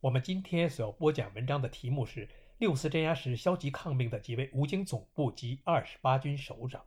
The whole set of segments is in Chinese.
我们今天所要播讲文章的题目是“六四镇压时消极抗命的几位武警总部及二十八军首长”。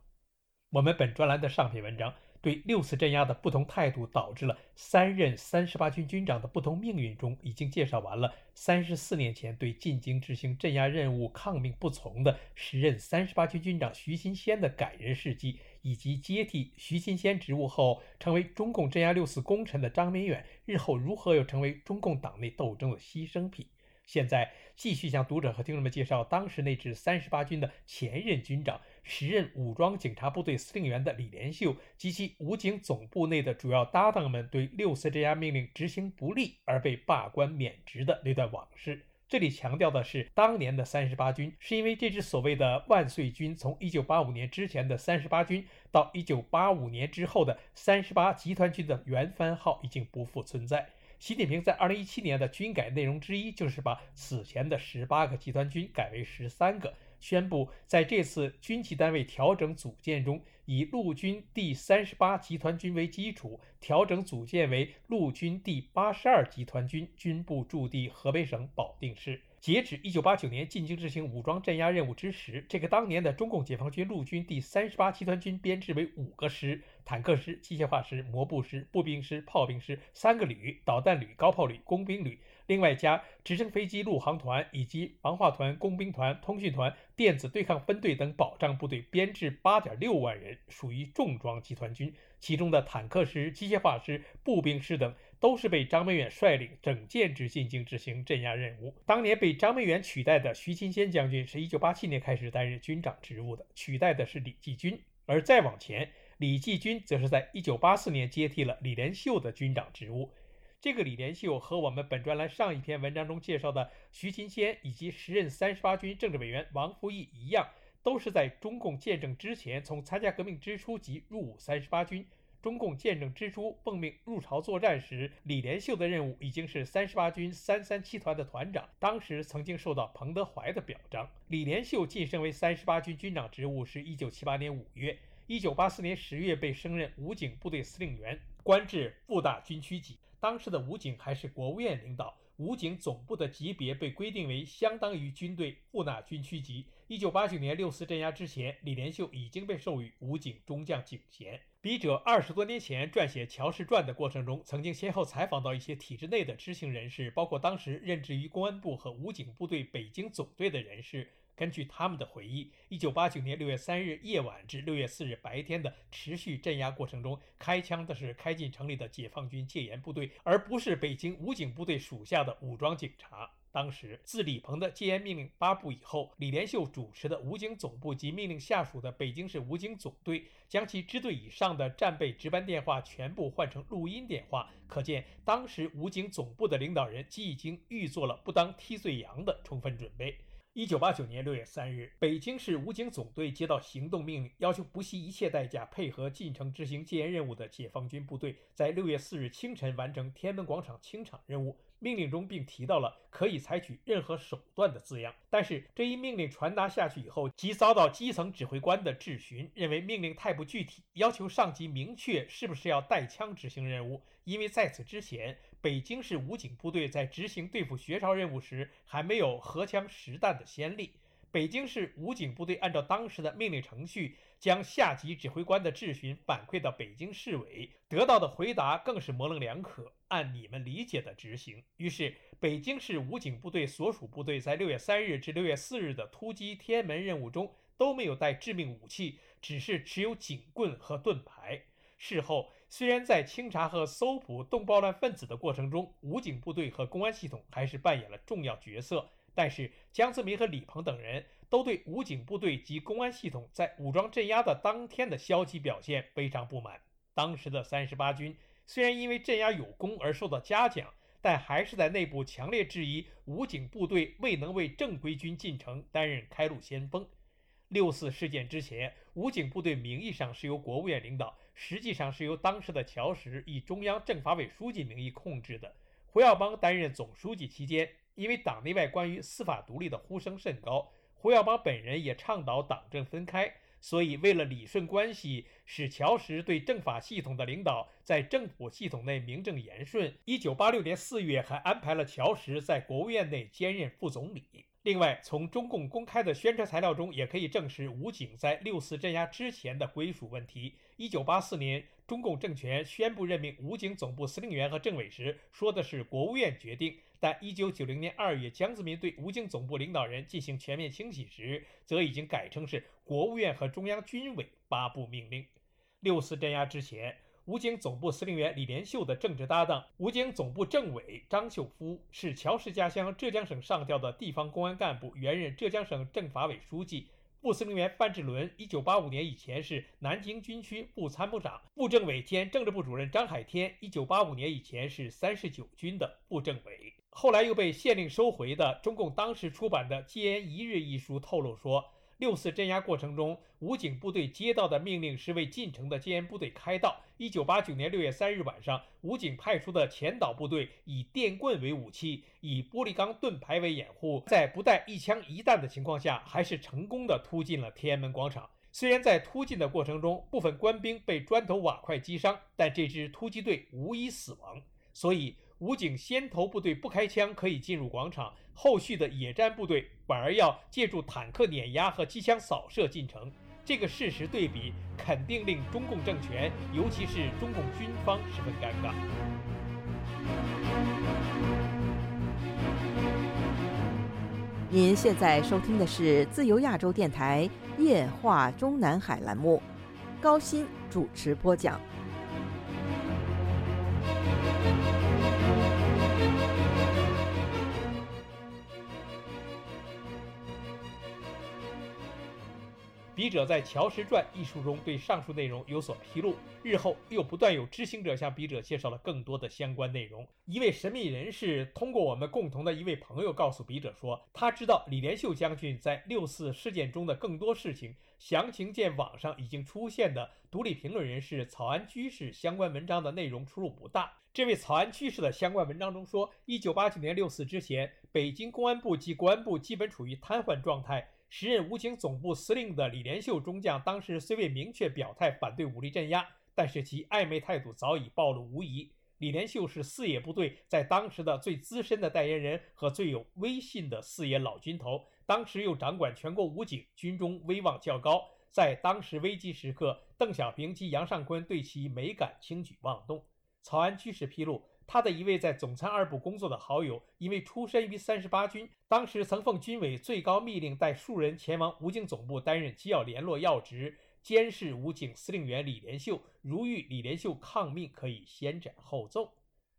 我们本专栏的上篇文章对六四镇压的不同态度导致了三任三十八军军长的不同命运中，已经介绍完了三十四年前对进京执行镇压任务抗命不从的时任三十八军军长徐新先的感人事迹。以及接替徐新先职务后成为中共镇压六四功臣的张明远，日后如何又成为中共党内斗争的牺牲品？现在继续向读者和听众们介绍当时那支三十八军的前任军长、时任武装警察部队司令员的李连秀及其武警总部内的主要搭档们对六四镇压命令执行不力而被罢官免职的那段往事。这里强调的是，当年的三十八军是因为这支所谓的万岁军，从一九八五年之前的三十八军到一九八五年之后的三十八集团军的原番号已经不复存在。习近平在二零一七年的军改内容之一就是把此前的十八个集团军改为十三个。宣布在这次军级单位调整组建中，以陆军第三十八集团军为基础，调整组建为陆军第八十二集团军，军部驻地河北省保定市。截止一九八九年进京执行武装镇压任务之时，这个当年的中共解放军陆军第三十八集团军编制为五个师：坦克师、机械化师、摩步师、步兵师、炮兵师三个旅、导弹旅、高炮旅、工兵旅。另外加直升飞机陆航团以及防化团、工兵团、通讯团、电子对抗分队等保障部队，编制八点六万人，属于重装集团军。其中的坦克师、机械化师、步兵师等，都是被张文远率领整建制进京执行镇压任务。当年被张文远取代的徐新先将军，是一九八七年开始担任军长职务的，取代的是李继军。而再往前，李继军则是在一九八四年接替了李连秀的军长职务。这个李连秀和我们本专栏上一篇文章中介绍的徐勤先以及时任三十八军政治委员王福义一样，都是在中共建政之前从参加革命之初即入伍三十八军。中共建政之初奉命入朝作战时，李连秀的任务已经是三十八军三三七团的团长，当时曾经受到彭德怀的表彰。李连秀晋升为三十八军军长职务是一九七八年五月，一九八四年十月被升任武警部队司令员，官至副大军区级。当时的武警还是国务院领导，武警总部的级别被规定为相当于军队副大军区级。一九八九年六四镇压之前，李连秀已经被授予武警中将警衔。笔者二十多年前撰写《乔氏传》的过程中，曾经先后采访到一些体制内的知情人士，包括当时任职于公安部和武警部队北京总队的人士。根据他们的回忆，一九八九年六月三日夜晚至六月四日白天的持续镇压过程中，开枪的是开进城里的解放军戒严部队，而不是北京武警部队属下的武装警察。当时，自李鹏的戒严命令发布以后，李连秀主持的武警总部及命令下属的北京市武警总队，将其支队以上的战备值班电话全部换成录音电话。可见，当时武警总部的领导人即已经预做了不当替罪羊的充分准备。一九八九年六月三日，北京市武警总队接到行动命令，要求不惜一切代价配合进城执行戒严任务的解放军部队，在六月四日清晨完成天安门广场清场任务。命令中并提到了可以采取任何手段的字样，但是这一命令传达下去以后，即遭到基层指挥官的质询，认为命令太不具体，要求上级明确是不是要带枪执行任务。因为在此之前，北京市武警部队在执行对付学潮任务时还没有荷枪实弹的先例。北京市武警部队按照当时的命令程序。将下级指挥官的质询反馈到北京市委，得到的回答更是模棱两可，按你们理解的执行。于是，北京市武警部队所属部队在六月三日至六月四日的突击天安门任务中都没有带致命武器，只是持有警棍和盾牌。事后，虽然在清查和搜捕动暴乱分子的过程中，武警部队和公安系统还是扮演了重要角色，但是江泽民和李鹏等人。都对武警部队及公安系统在武装镇压的当天的消极表现非常不满。当时的三十八军虽然因为镇压有功而受到嘉奖，但还是在内部强烈质疑武警部队未能为正规军进城担任开路先锋。六四事件之前，武警部队名义上是由国务院领导，实际上是由当时的乔石以中央政法委书记名义控制的。胡耀邦担任总书记期间，因为党内外关于司法独立的呼声甚高，胡耀邦本人也倡导党政分开。所以，为了理顺关系，使乔石对政法系统的领导在政府系统内名正言顺，一九八六年四月还安排了乔石在国务院内兼任副总理。另外，从中共公开的宣传材料中也可以证实武警在六四镇压之前的归属问题。一九八四年，中共政权宣布任命武警总部司令员和政委时，说的是国务院决定。但一九九零年二月，江泽民对武警总部领导人进行全面清洗时，则已经改称是国务院和中央军委发布命令。六四镇压之前，武警总部司令员李连秀的政治搭档，武警总部政委张秀夫是乔氏家乡浙江省上调的地方公安干部，原任浙江省政法委书记。副司令员范志伦，一九八五年以前是南京军区副参谋长、副政委兼政治部主任张海天，一九八五年以前是三十九军的副政委，后来又被县令收回的中共当时出版的《戒严一日》一书透露说。六四镇压过程中，武警部队接到的命令是为进城的戒严部队开道。一九八九年六月三日晚上，武警派出的前导部队以电棍为武器，以玻璃钢盾牌为掩护，在不带一枪一弹的情况下，还是成功的突进了天安门广场。虽然在突进的过程中，部分官兵被砖头瓦块击伤，但这支突击队无一死亡。所以，武警先头部队不开枪可以进入广场。后续的野战部队反而要借助坦克碾压和机枪扫射进城，这个事实对比肯定令中共政权，尤其是中共军方十分尴尬。您现在收听的是自由亚洲电台夜话中南海栏目，高鑫主持播讲。笔者在《乔石传》一书中对上述内容有所披露，日后又不断有知情者向笔者介绍了更多的相关内容。一位神秘人士通过我们共同的一位朋友告诉笔者说，他知道李连秀将军在六四事件中的更多事情，详情见网上已经出现的独立评论人士草安居士相关文章的内容出入不大。这位草安居士的相关文章中说，一九八九年六四之前，北京公安部及国安部基本处于瘫痪状态。时任武警总部司令的李连秀中将，当时虽未明确表态反对武力镇压，但是其暧昧态度早已暴露无遗。李连秀是四野部队在当时的最资深的代言人和最有威信的四野老军头，当时又掌管全国武警，军中威望较高。在当时危机时刻，邓小平及杨尚昆对其没敢轻举妄动。曹安居士披露。他的一位在总参二部工作的好友，因为出身于三十八军，当时曾奉军委最高密令带数人前往武警总部担任机要联络要职，监视武警司令员李连秀。如遇李连秀抗命，可以先斩后奏。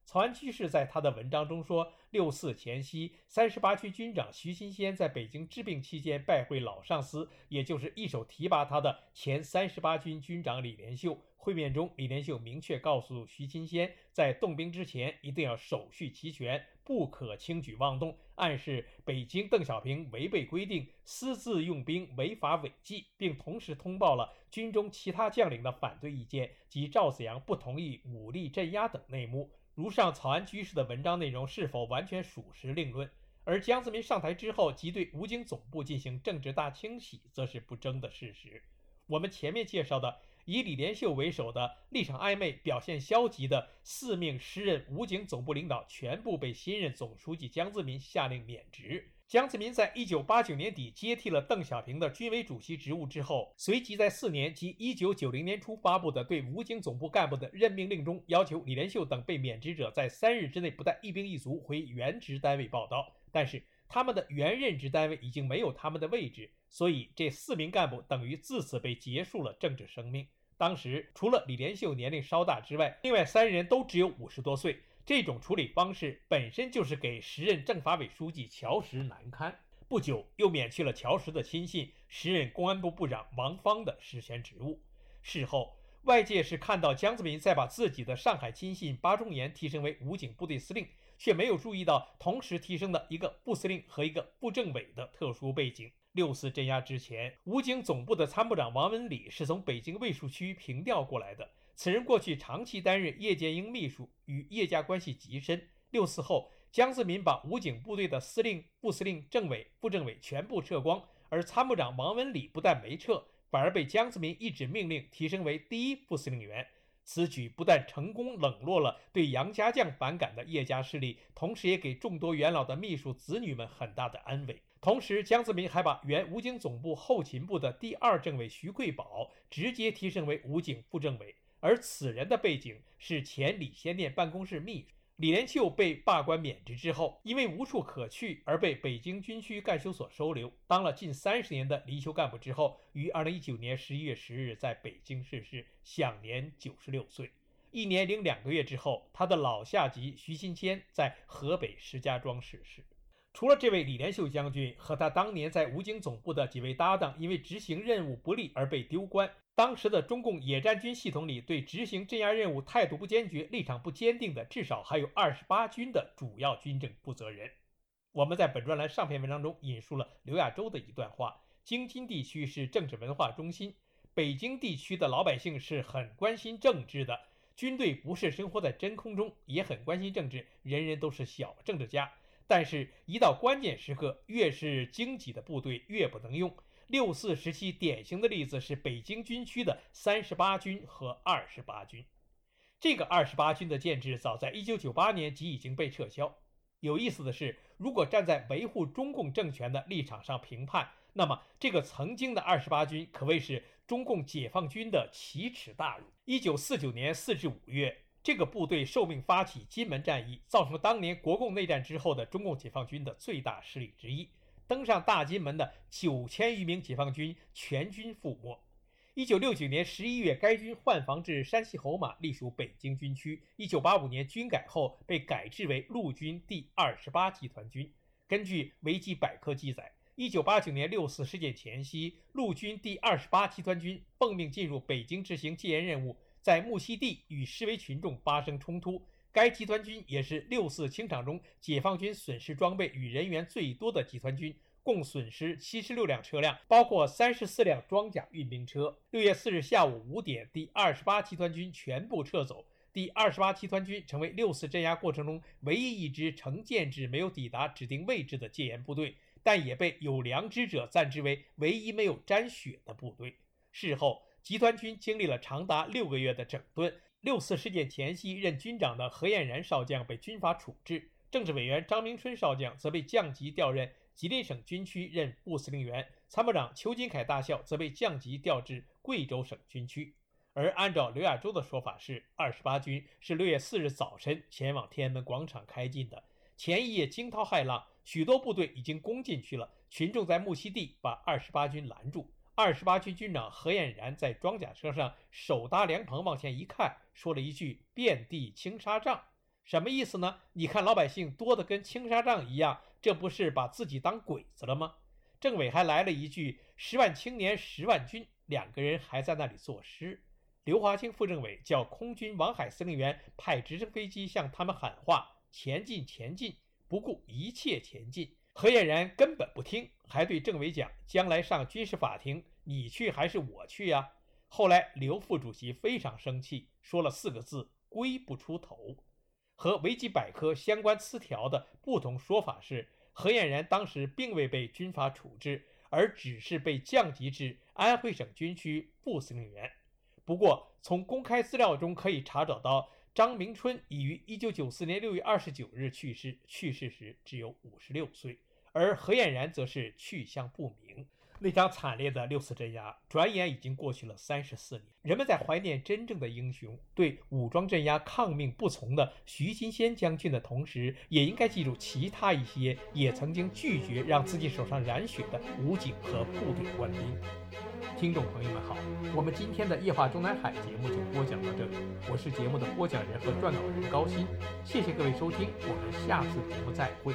曹安居士在他的文章中说，六四前夕，三十八区军长徐新先在北京治病期间拜会老上司，也就是一手提拔他的前三十八军军长李连秀。会面中，李连秀明确告诉徐新先，在动兵之前一定要手续齐全，不可轻举妄动，暗示北京邓小平违背规定，私自用兵，违法违纪，并同时通报了军中其他将领的反对意见及赵子阳不同意武力镇压等内幕。如上草庵居士的文章内容是否完全属实另论，而江泽民上台之后即对武警总部进行政治大清洗，则是不争的事实。我们前面介绍的。以李连秀为首的立场暧昧、表现消极的四名时任武警总部领导，全部被新任总书记江泽民下令免职。江泽民在一九八九年底接替了邓小平的军委主席职务之后，随即在四年及一九九零年初发布的对武警总部干部的任命令中，要求李连秀等被免职者在三日之内不带一兵一卒回原职单位报到。但是，他们的原任职单位已经没有他们的位置，所以这四名干部等于自此被结束了政治生命。当时除了李连秀年龄稍大之外，另外三人都只有五十多岁。这种处理方式本身就是给时任政法委书记乔石难堪。不久又免去了乔石的亲信、时任公安部部长王芳的实权职务。事后，外界是看到江泽民在把自己的上海亲信巴中岩提升为武警部队司令。却没有注意到同时提升的一个部司令和一个部政委的特殊背景。六四镇压之前，武警总部的参谋长王文礼是从北京卫戍区平调过来的。此人过去长期担任叶剑英秘书，与叶家关系极深。六四后，江泽民把武警部队的司令、副司令、政委、副政委全部撤光，而参谋长王文礼不但没撤，反而被江泽民一纸命令提升为第一副司令员。此举不但成功冷落了对杨家将反感的叶家势力，同时也给众多元老的秘书子女们很大的安慰。同时，江泽民还把原武警总部后勤部的第二政委徐贵宝直接提升为武警副政委，而此人的背景是前李先念办公室秘书。李连秀被罢官免职之后，因为无处可去而被北京军区干休所收留，当了近三十年的离休干部之后，于二零一九年十一月十日在北京逝世，享年九十六岁。一年零两个月之后，他的老下级徐新谦在河北石家庄逝世。除了这位李连秀将军和他当年在武警总部的几位搭档，因为执行任务不力而被丢官。当时的中共野战军系统里，对执行镇压任务态度不坚决、立场不坚定的，至少还有二十八军的主要军政负责人。我们在本专栏上篇文章中引述了刘亚洲的一段话：京津地区是政治文化中心，北京地区的老百姓是很关心政治的，军队不是生活在真空中，也很关心政治，人人都是小政治家。但是，一到关键时刻，越是经济的部队越不能用。六四时期典型的例子是北京军区的三十八军和二十八军。这个二十八军的建制早在一九九八年即已经被撤销。有意思的是，如果站在维护中共政权的立场上评判，那么这个曾经的二十八军可谓是中共解放军的奇耻大辱。一九四九年四至五月。这个部队受命发起金门战役，造成了当年国共内战之后的中共解放军的最大失利之一。登上大金门的九千余名解放军全军覆没。一九六九年十一月，该军换防至山西侯马，隶属北京军区。一九八五年军改后，被改制为陆军第二十八集团军。根据维基百科记载，一九八九年六四事件前夕，陆军第二十八集团军奉命进入北京执行戒严任务。在木樨地与示威群众发生冲突，该集团军也是六四清场中解放军损失装备与人员最多的集团军，共损失七十六辆车辆，包括三十四辆装甲运兵车。六月四日下午五点，第二十八集团军全部撤走。第二十八集团军成为六四镇压过程中唯一一支成建制没有抵达指定位置的戒严部队，但也被有良知者赞之为唯一没有沾血的部队。事后。集团军经历了长达六个月的整顿。六四事件前夕，任军长的何燕然少将被军法处置，政治委员张明春少将则被降级调任吉林省军区任部司令员，参谋长邱金凯大校则被降级调至贵州省军区。而按照刘亚洲的说法，是二十八军是六月四日早晨前往天安门广场开进的。前一夜惊涛骇浪，许多部队已经攻进去了，群众在木樨地把二十八军拦住。二十八军军长何晏然在装甲车上手搭凉棚往前一看，说了一句“遍地青纱帐”，什么意思呢？你看老百姓多得跟青纱帐一样，这不是把自己当鬼子了吗？政委还来了一句“十万青年十万军”，两个人还在那里作诗。刘华清副政委叫空军王海司令员派直升飞机向他们喊话：“前进，前进，不顾一切前进。”何晏然根本不听，还对政委讲：“将来上军事法庭，你去还是我去呀？”后来刘副主席非常生气，说了四个字：“龟不出头。”和维基百科相关词条的不同说法是，何晏然当时并未被军法处置，而只是被降级至安徽省军区副司令员。不过，从公开资料中可以查找到。张明春已于一九九四年六月二十九日去世，去世时只有五十六岁。而何艳然则是去向不明。那场惨烈的六四镇压，转眼已经过去了三十四年。人们在怀念真正的英雄，对武装镇压抗命不从的徐新先将军的同时，也应该记住其他一些也曾经拒绝让自己手上染血的武警和部队官兵。听众朋友们好，我们今天的夜话中南海节目就播讲到这里。我是节目的播讲人和撰稿人高鑫，谢谢各位收听，我们下次节目再会。